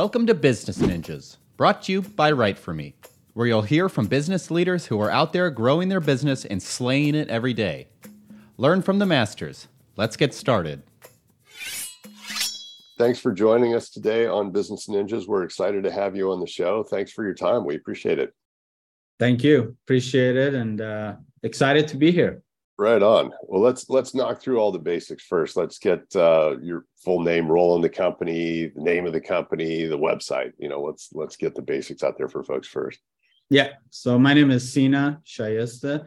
Welcome to Business Ninjas, brought to you by Write For Me, where you'll hear from business leaders who are out there growing their business and slaying it every day. Learn from the masters. Let's get started. Thanks for joining us today on Business Ninjas. We're excited to have you on the show. Thanks for your time. We appreciate it. Thank you. Appreciate it and uh, excited to be here. Right on. Well, let's let's knock through all the basics first. Let's get uh, your full name, role in the company, the name of the company, the website. You know, let's let's get the basics out there for folks first. Yeah. So my name is Sina Shayesteh.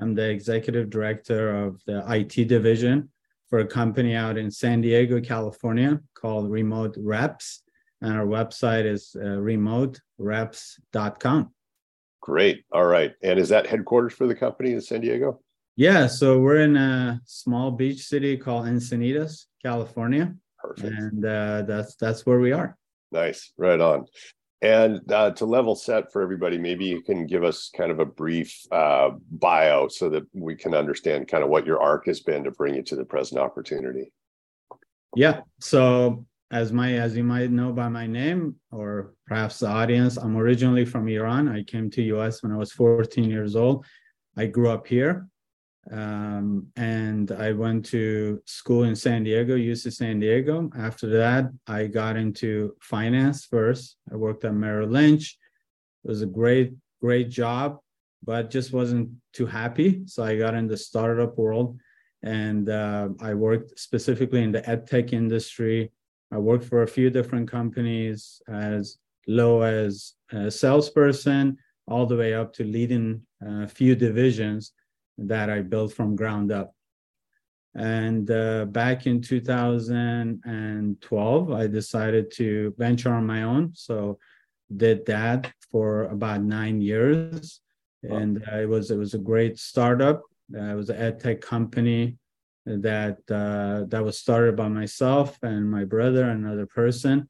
I'm the executive director of the IT division for a company out in San Diego, California called Remote Reps, and our website is uh, remotereps.com. Great. All right. And is that headquarters for the company in San Diego? Yeah, so we're in a small beach city called Encinitas, California. Perfect. And uh, that's that's where we are. Nice, right on. And uh, to level set for everybody, maybe you can give us kind of a brief uh, bio so that we can understand kind of what your arc has been to bring you to the present opportunity. Yeah. So as my as you might know by my name or perhaps the audience, I'm originally from Iran. I came to US when I was 14 years old. I grew up here um, and I went to school in San Diego, UC San Diego. After that, I got into finance first. I worked at Merrill Lynch. It was a great, great job, but just wasn't too happy. So I got in the startup world, and uh, I worked specifically in the ed tech industry. I worked for a few different companies as low as a salesperson, all the way up to leading a few divisions that I built from ground up. And uh, back in 2012, I decided to venture on my own. So did that for about nine years, and uh, it was it was a great startup. Uh, it was an ed tech company that uh, that was started by myself and my brother and another person.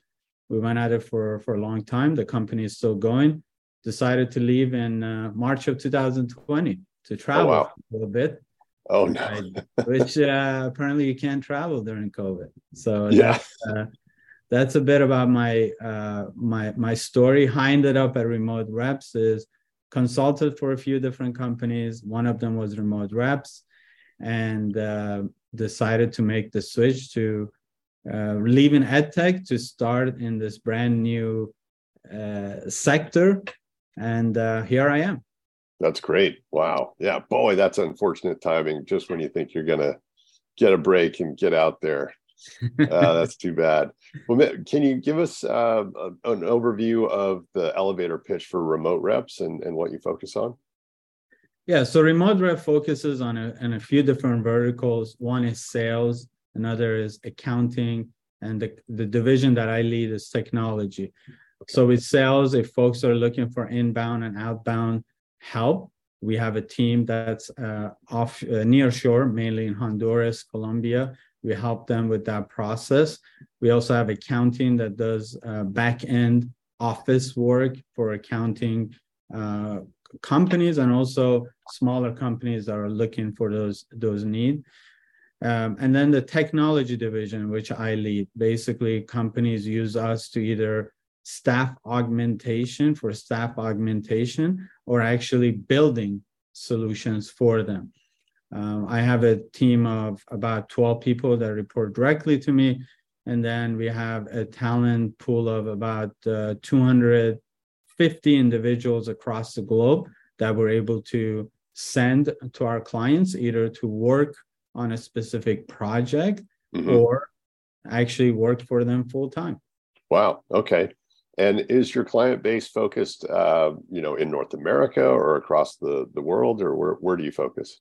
We went at it for for a long time. The company is still going. Decided to leave in uh, March of 2020 to travel oh, wow. a little bit. Oh no! which uh, apparently you can't travel during COVID. So yeah, that's, uh, that's a bit about my uh, my my story. I ended up at Remote Reps is consulted for a few different companies. One of them was Remote Reps, and uh, decided to make the switch to uh, leaving edtech to start in this brand new uh, sector. And uh, here I am. That's great. Wow. Yeah. Boy, that's unfortunate timing. Just when you think you're going to get a break and get out there. uh, that's too bad. Well, can you give us uh, an overview of the elevator pitch for remote reps and, and what you focus on? Yeah, so remote rep focuses on a, on a few different verticals. One is sales, another is accounting, and the, the division that I lead is technology. So with sales, if folks are looking for inbound and outbound help. We have a team that's uh, off uh, near shore, mainly in Honduras, Colombia. We help them with that process. We also have accounting that does uh, back end office work for accounting uh, companies and also smaller companies that are looking for those those needs. Um, and then the technology division, which I lead, basically companies use us to either staff augmentation for staff augmentation or actually building solutions for them. Um, I have a team of about 12 people that report directly to me. And then we have a talent pool of about uh, 250 individuals across the globe that we're able to send to our clients either to work on a specific project mm-hmm. or actually work for them full time. Wow. Okay. And is your client base focused, uh, you know, in North America or across the the world, or where where do you focus?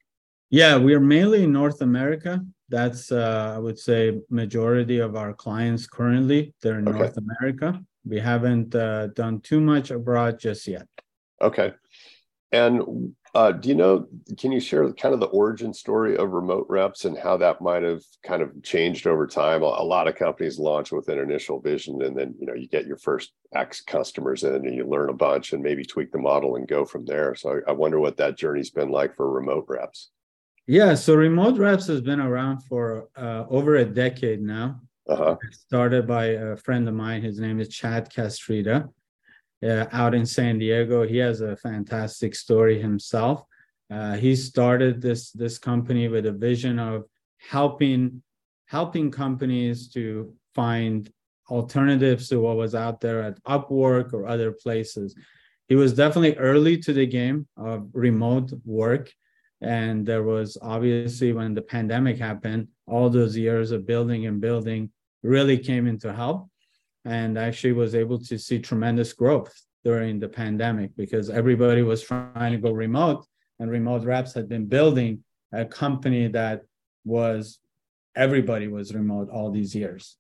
Yeah, we are mainly in North America. That's uh, I would say majority of our clients currently they're in okay. North America. We haven't uh, done too much abroad just yet. Okay. And uh, do you know, can you share kind of the origin story of remote reps and how that might have kind of changed over time? A, a, lot of companies launch with an initial vision and then, you know, you get your first X customers in and you learn a bunch and maybe tweak the model and go from there. So I, I wonder what that journey's been like for remote reps. Yeah, so remote reps has been around for uh, over a decade now. uh-huh. started by a friend of mine. His name is Chad Castrita, uh, out in San Diego. He has a fantastic story himself. Uh, he started this this company with a vision of helping helping companies to find alternatives to what was out there at Upwork or other places. He was definitely early to the game of remote work. And there was obviously when the pandemic happened, all those years of building and building really came into help and actually was able to see tremendous growth during the pandemic because everybody was trying to go remote and remote reps had been building a company that was everybody was remote all these years.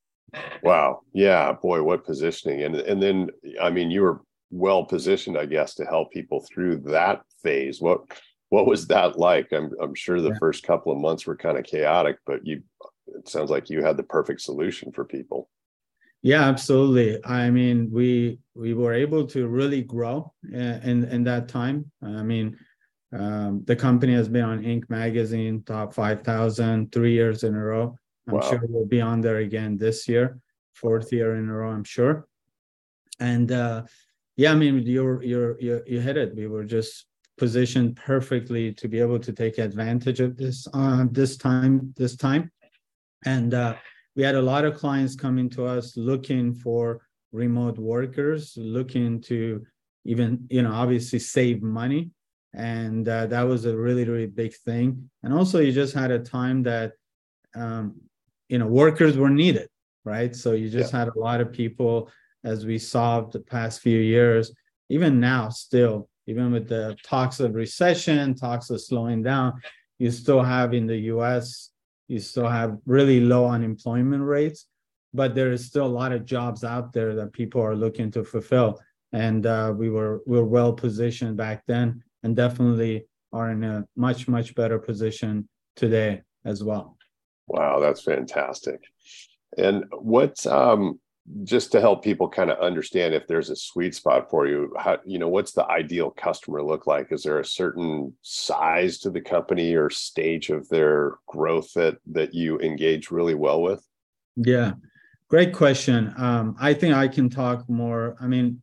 Wow. Yeah boy what positioning. And and then i mean you were well positioned i guess to help people through that phase. What what was that like? I'm, I'm sure the yeah. first couple of months were kind of chaotic but you it sounds like you had the perfect solution for people yeah absolutely i mean we we were able to really grow uh, in in that time i mean um, the company has been on Inc. magazine top 5,000 three years in a row. I'm wow. sure we'll be on there again this year, fourth year in a row, I'm sure. And uh, yeah, I mean, you're you're you're you hit it. We were just positioned perfectly to be able to take advantage of this uh, this time this time, and uh, we had a lot of clients coming to us looking for remote workers, looking to even you know obviously save money. And uh, that was a really really big thing. And also you just had a time that um, you know workers were needed right? So you just yeah. had a lot of people as we saw the past few years even now still even with the talks of recession talks of slowing down you still have in the us you still have really low unemployment rates but there is still a lot of jobs out there that people are looking to fulfill. And uh, we were we were well positioned back then and definitely are in a much much better position today as well. Wow that's fantastic. And what's um just to help people kind of understand if there's a sweet spot for you how you know what's the ideal customer look like is there a certain size to the company or stage of their growth that that you engage really well with yeah great question um, i think i can talk more i mean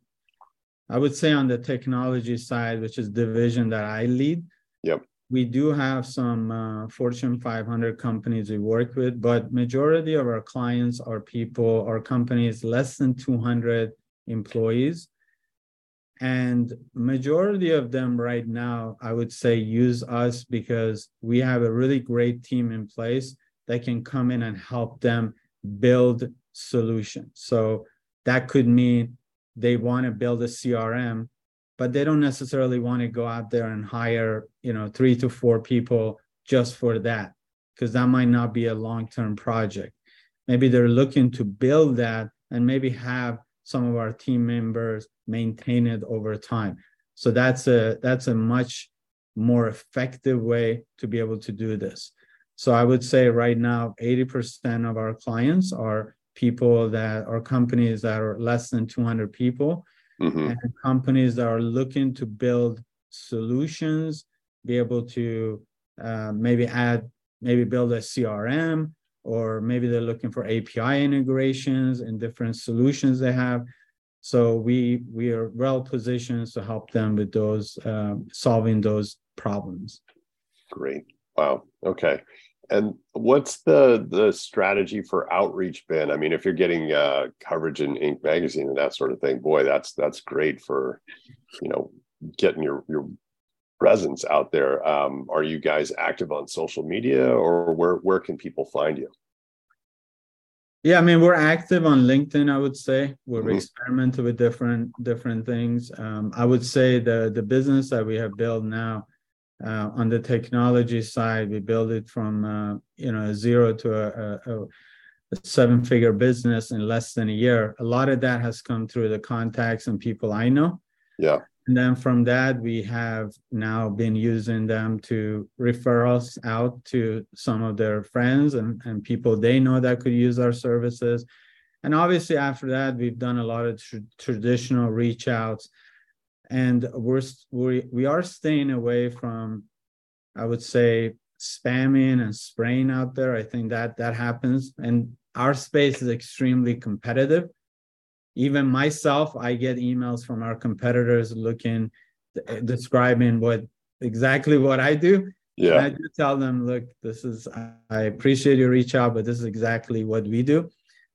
I would say on the technology side, which is division that I lead. Yep. We do have some uh, Fortune 500 companies we work with, but majority of our clients are people or companies less than 200 employees. And majority of them right now, I would say use us because we have a really great team in place that can come in and help them build solutions. So that could mean they want to build a crm but they don't necessarily want to go out there and hire you know three to four people just for that because that might not be a long-term project. Maybe they're looking to build that and maybe have some of our team members maintain it over time. So that's a that's a much more effective way to be able to do this. So i would say right now 80% of our clients are people that are companies that are less than 200 people mm-hmm. and companies that are looking to build solutions be able to uh, maybe add maybe build a crm or maybe they're looking for api integrations and different solutions they have. So we we are well positioned to help them with those um, solving those problems. Great. Wow. Okay and what's the the strategy for outreach been? I mean, if you're getting uh, coverage in Inc. magazine and that sort of thing, boy, that's that's great for you know getting your your presence out there. Um, are you guys active on social media, or where where can people find you? Yeah, I mean, we're active on LinkedIn. I would say we're mm-hmm. experimenting with different different things. Um, I would say the the business that we have built now uh, on the technology side, we built it from uh, you know zero to a, a, a seven figure business in less than a year. A lot of that has come through the contacts and people I know. Yeah. And then from that, we have now been using them to refer us out to some of their friends and, and people they know that could use our services. And obviously, after that, we've done a lot of tr- traditional reach outs and we're we, we are staying away from i would say spamming and spraying out there i think that that happens and our space is extremely competitive. Even myself, I get emails from our competitors looking, eh, describing what exactly what I do. Yeah. And I do tell them, look, this is I appreciate your reach out, but this is exactly what we do.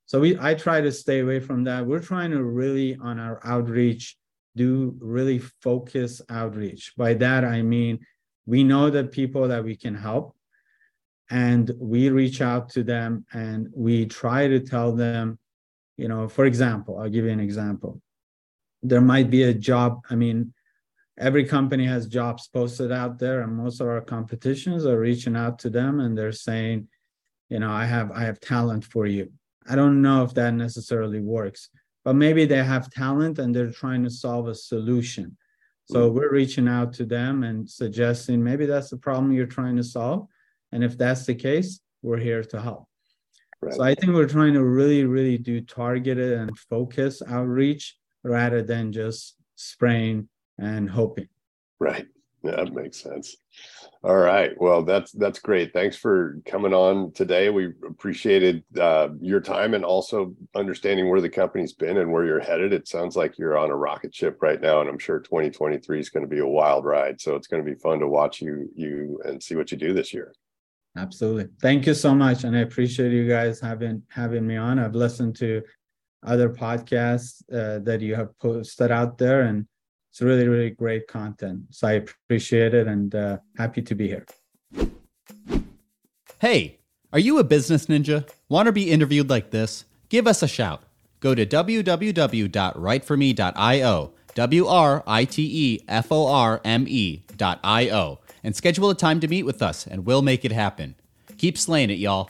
So we I try to stay away from that. We're trying to really on our outreach do really focus outreach. By that I mean we know the people that we can help and we reach out to them and we try to tell them you know for example i'll give you an example. There might be a job i mean every company has jobs posted out there and most of our competitions are reaching out to them and they're saying you know i have i have talent for you. I don't know if that necessarily works but maybe they have talent and they're trying to solve a solution so mm-hmm. we're reaching out to them and suggesting maybe that's the problem you're trying to solve and if that's the case we're here to help right. so i think we're trying to really really do targeted and focus outreach rather than just spraying and hoping. Right. That makes sense. All right. Well, that's that's great. Thanks for coming on today. We appreciated uh, your time and also understanding where the company's been and where you're headed. It sounds like you're on a rocket ship right now, and I'm sure 2023 is going to be a wild ride. So it's going to be fun to watch you you and see what you do this year. Absolutely. Thank you so much, and I appreciate you guys having having me on. I've listened to other podcasts uh, that you have posted out there, and it's really, really great content. So I appreciate it and uh, happy to be here. Hey, are you a business ninja? Want to be interviewed like this? Give us a shout. Go to www.writeforme.io, W R I T E F O R M E.io, and schedule a time to meet with us, and we'll make it happen. Keep slaying it, y'all.